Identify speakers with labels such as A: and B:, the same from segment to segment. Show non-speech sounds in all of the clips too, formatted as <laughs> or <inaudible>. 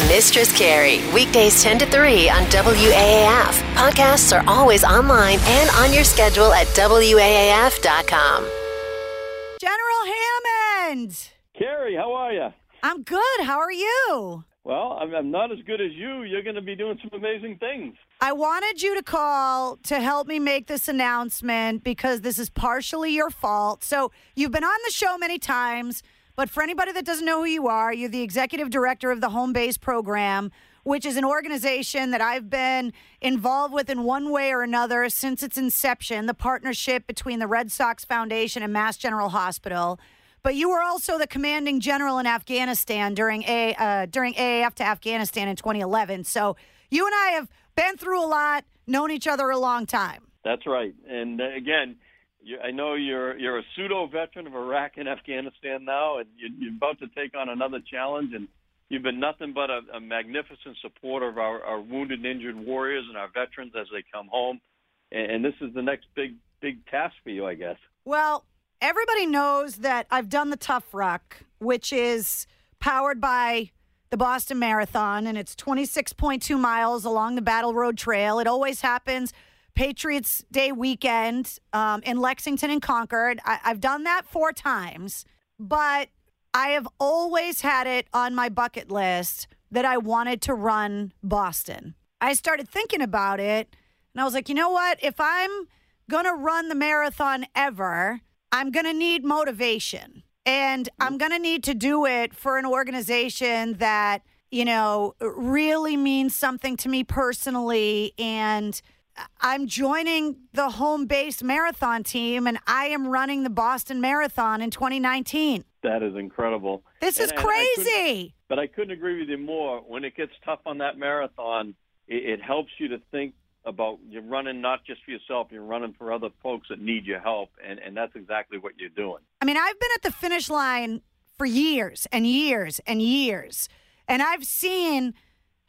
A: Mistress Carrie, weekdays 10 to 3 on WAAF. Podcasts are always online and on your schedule at WAAF.com.
B: General Hammond.
C: Carrie, how are you?
B: I'm good. How are you?
C: Well, I'm, I'm not as good as you. You're going to be doing some amazing things.
B: I wanted you to call to help me make this announcement because this is partially your fault. So, you've been on the show many times, but for anybody that doesn't know who you are, you're the executive director of the Home Base Program, which is an organization that I've been involved with in one way or another since its inception, the partnership between the Red Sox Foundation and Mass General Hospital. But you were also the commanding general in Afghanistan during a uh, during AAF to Afghanistan in 2011. So you and I have been through a lot, known each other a long time.
C: That's right. And uh, again, you, I know you're you're a pseudo veteran of Iraq and Afghanistan now, and you, you're about to take on another challenge. And you've been nothing but a, a magnificent supporter of our, our wounded and injured warriors and our veterans as they come home. And, and this is the next big big task for you, I guess.
B: Well, everybody knows that I've done the Tough Ruck, which is powered by the Boston Marathon, and it's 26.2 miles along the Battle Road Trail. It always happens Patriots Day weekend um, in Lexington and Concord. I- I've done that four times, but I have always had it on my bucket list that I wanted to run Boston. I started thinking about it, and I was like, you know what? If I'm going to run the marathon ever, I'm going to need motivation. And I'm going to need to do it for an organization that, you know, really means something to me personally. And I'm joining the home base marathon team and I am running the Boston Marathon in 2019.
C: That is incredible.
B: This is
C: And- and I
B: crazy.
C: But I couldn't agree with you more. When it gets tough on that marathon, it, it helps you to think about you're running not just for yourself, you're running for other folks that need your help, and, and that's exactly what you're doing.
B: I mean, I've been at the finish line for years and years and years, and I've seen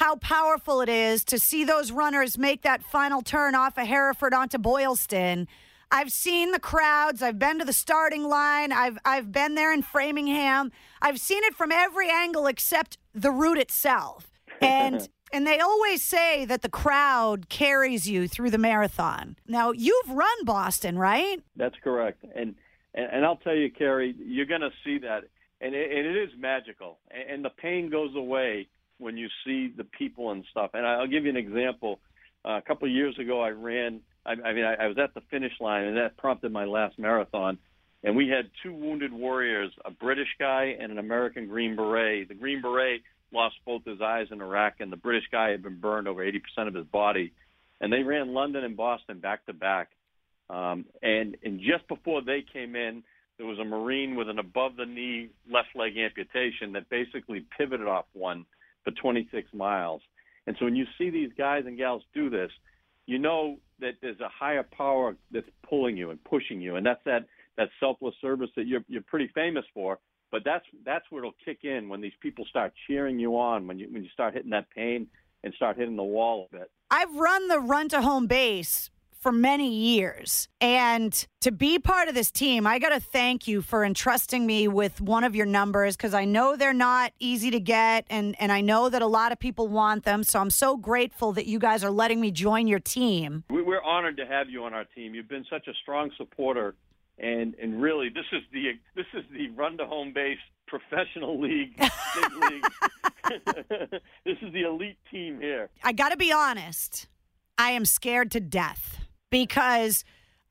B: how powerful it is to see those runners make that final turn off of Hereford onto Boylston. I've seen the crowds. I've been to the starting line. I've I've been there in Framingham. I've seen it from every angle except the route itself. <laughs> And and they always say that the crowd carries you through the marathon. Now, you've run Boston, right?
C: That's correct. And and, and I'll tell you, Carrie, you're going to see that, and it, and it is magical. And, and the pain goes away when you see the people and stuff. And I'll give you an example. Uh, a couple of years ago, I ran. I, I mean, I, I was at the finish line, and that prompted my last marathon. And we had two wounded warriors, a British guy and an American Green Beret. The Green Beret lost both his eyes in Iraq, and the British guy had been burned over 80% of his body. And they ran London and Boston back to back. Um, and and just before they came in, there was a Marine with an above the knee left leg amputation that basically pivoted off one for 26 miles. And so when you see these guys and gals do this, you know that there's a higher power that's pulling you and pushing you, and that's that that selfless service that you're you're pretty famous for. But that's that's where it'll kick in when these people start cheering you on when you when you start hitting that pain and start hitting the wall a bit.
B: I've run the run to home base for many years. And to be part of this team, I got to thank you for entrusting me with one of your numbers because I know they're not easy to get and, and I know that a lot of people want them. So I'm so grateful that you guys are letting me join your team.
C: We- We're honored to have you on our team. You've been such a strong supporter, and and really, this is the this is the run to home base professional league, <laughs> big league. <laughs> this is the elite team here.
B: I got to be honest, I am scared to death because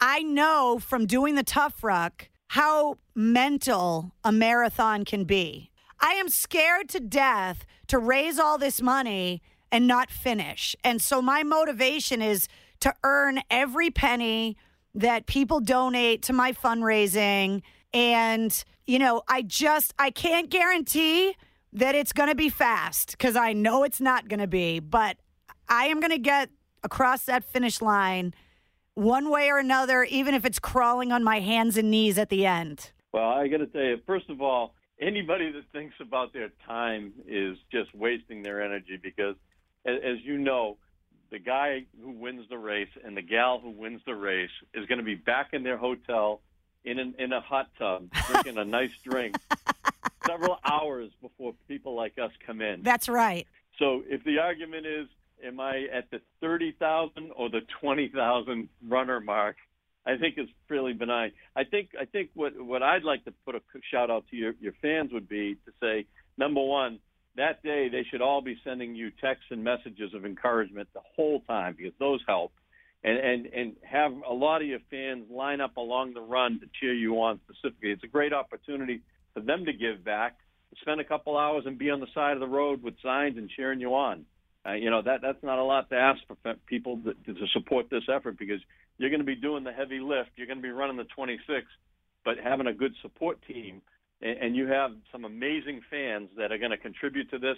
B: I know from doing the tough ruck how mental a marathon can be. I am scared to death to raise all this money and not finish. And so my motivation is to earn every penny that people donate to my fundraising and you know, I just I can't guarantee that it's going to be fast cuz I know it's not going to be, but I am going to get across that finish line one way or another even if it's crawling on my hands and knees at the end.
C: Well, I got to tell you, first of all, anybody that thinks about their time is just wasting their energy because, as, you know, the guy who wins the race and the gal who wins the race is going to be back in their hotel in an, in a hot tub <laughs> drinking a nice drink several hours before people like us come in.
B: That's right.
C: So if the argument is, am I at the 30,000 or the 20,000 runner mark? I think it's fairly benign. I think I think what what I'd like to put a shout out to your your fans would be to say number one that day they should all be sending you texts and messages of encouragement the whole time because those help, and and and have a lot of your fans line up along the run to cheer you on specifically. It's a great opportunity for them to give back, spend a couple hours and be on the side of the road with signs and cheering you on. Uh, you know that that's not a lot to ask for people to, to support this effort because you're going to be doing the heavy lift, you're going to be running the 26, but having a good support team, and, and you have some amazing fans that are going to contribute to this,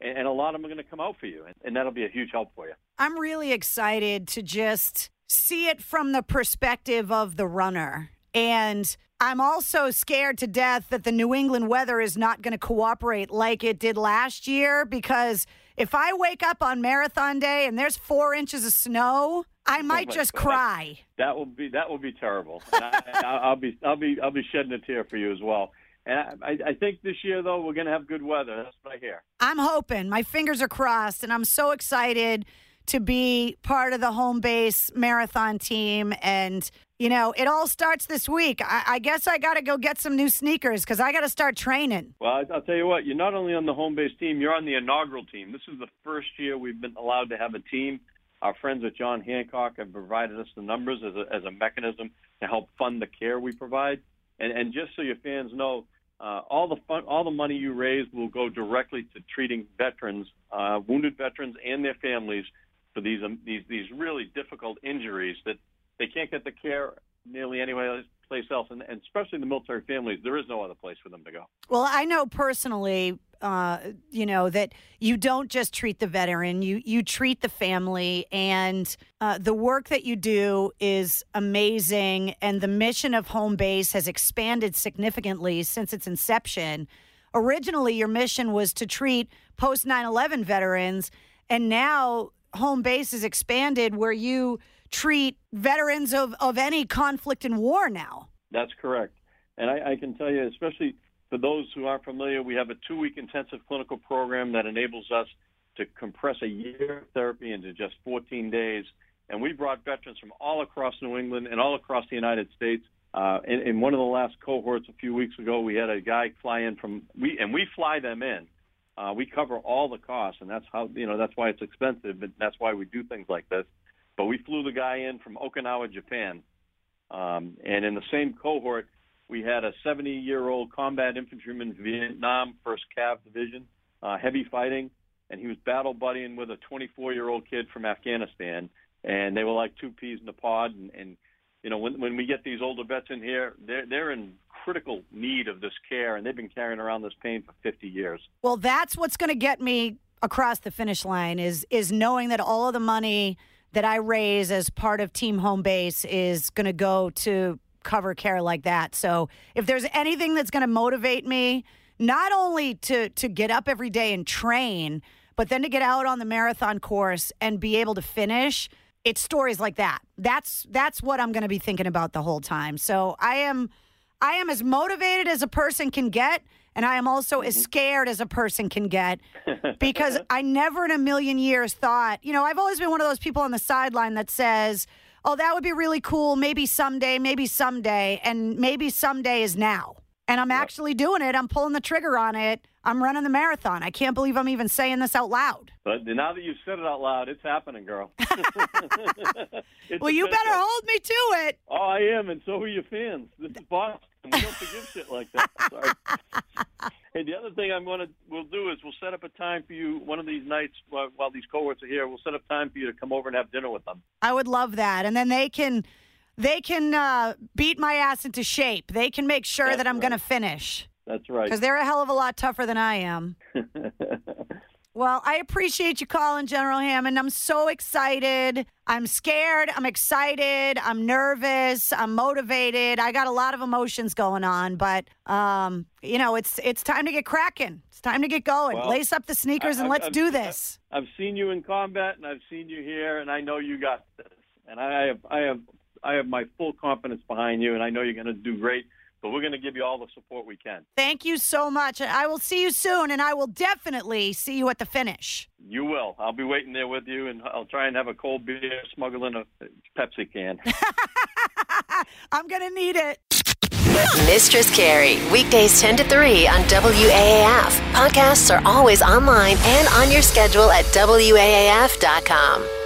C: and, a lot of them are going to come out for you, and that'll be a huge help for you.
B: I'm really excited to just see it from the perspective of the runner. And I'm also scared to death that the New England weather is not going to cooperate like it did last year because if I wake up on marathon day and there's four inches of snow, I <laughs> oh might oh just God. cry.
C: That will be that will be terrible. I, will be I'll be I'll be shedding a tear for you as well. And I, I think this year though we're going to have good weather. That's what I hear.
B: I'm hoping. My fingers are crossed, and I'm so excited to be part of the home base marathon team. And, you know, it all starts this week. I, I guess I got to go get some new sneakers because I got to start training.
C: Well, I'll tell you what, you're not only on the home base team, you're on the inaugural team. This is the first year we've been allowed to have a team. Our friends at John Hancock have provided us the numbers as a, as a mechanism to help fund the care we provide. And, and just so your fans know, uh, all the fun, all the money you raise will go directly to treating veterans, uh, wounded veterans, and their families these um, these these really difficult injuries that they can't get the care nearly anywhere place else, and, and especially the military families, there is no other place for them to go.
B: Well, I know personally, uh, you know that you don't just treat the veteran; you you treat the family, and uh, the work that you do is amazing. And the mission of Home Base has expanded significantly since its inception. Originally, your mission was to treat post 9 11 veterans, and now home base is expanded where you treat veterans of, of any conflict and war now.
C: That's correct. And I, I can tell you, especially for those who aren't familiar, we have a two week intensive clinical program that enables us to compress a year of therapy into just 14 days. And we brought veterans from all across New England and all across the United States. Uh, in, in one of the last cohorts a few weeks ago, we had a guy fly in from we and we fly them in uh, we cover all the costs, and that's how you know that's why it's expensive, but that's why we do things like this. But we flew the guy in from Okinawa, Japan, um, and in the same cohort, we had a 70-year-old combat infantryman, Vietnam First Cav Division, uh, heavy fighting, and he was battle buddying with a 24-year-old kid from Afghanistan, and they were like two peas in a pod, and, and you know, when when we get these older vets in here, they're they're in critical need of this care, and they've been carrying around this pain for 50 years.
B: Well, that's what's going to get me across the finish line is is knowing that all of the money that I raise as part of Team Home Base is going to go to cover care like that. So, if there's anything that's going to motivate me, not only to to get up every day and train, but then to get out on the marathon course and be able to finish it's stories like that. That's that's what I'm going to be thinking about the whole time. So I am I am as motivated as a person can get and I am also as mm-hmm. scared as a person can get <laughs> because I never in a million years thought, you know, I've always been one of those people on the sideline that says, "Oh, that would be really cool, maybe someday, maybe someday." And maybe someday is now. And I'm actually doing it. I'm pulling the trigger on it. I'm running the marathon. I can't believe I'm even saying this out loud.
C: But now that you've said it out loud, it's happening, girl. <laughs> <laughs>
B: it's well, you better hold me to it.
C: Oh, I am, and so are your fans. This is Boston. We don't forgive shit like that. Sorry. <laughs> hey, the other thing I'm gonna we'll do is we'll set up a time for you one of these nights while, while these cohorts are here. We'll set up time for you to come over and have dinner with them.
B: I would love that, and then they can they can uh, beat my ass into shape. They can make sure That's that I'm right. going to finish.
C: That's right.
B: Because they're a hell of a lot tougher than I am. <laughs> well, I appreciate you calling, General Hammond. I'm so excited. I'm scared. I'm excited. I'm nervous. I'm motivated. I got a lot of emotions going on, but um, you know, it's it's time to get cracking. It's time to get going. Well, Lace up the sneakers I, and let's
C: I've,
B: do this.
C: I've seen you in combat, and I've seen you here, and I know you got this. And I have I have I have my full confidence behind you, and I know you're going to do great. But we're going to give you all the support we can.
B: Thank you so much. I will see you soon, and I will definitely see you at the finish.
C: You will. I'll be waiting there with you, and I'll try and have a cold beer, smuggle in a Pepsi can. <laughs>
B: I'm going to need it.
A: Mistress Carrie, weekdays 10 to 3 on WAAF. Podcasts are always online and on your schedule at WAAF.com.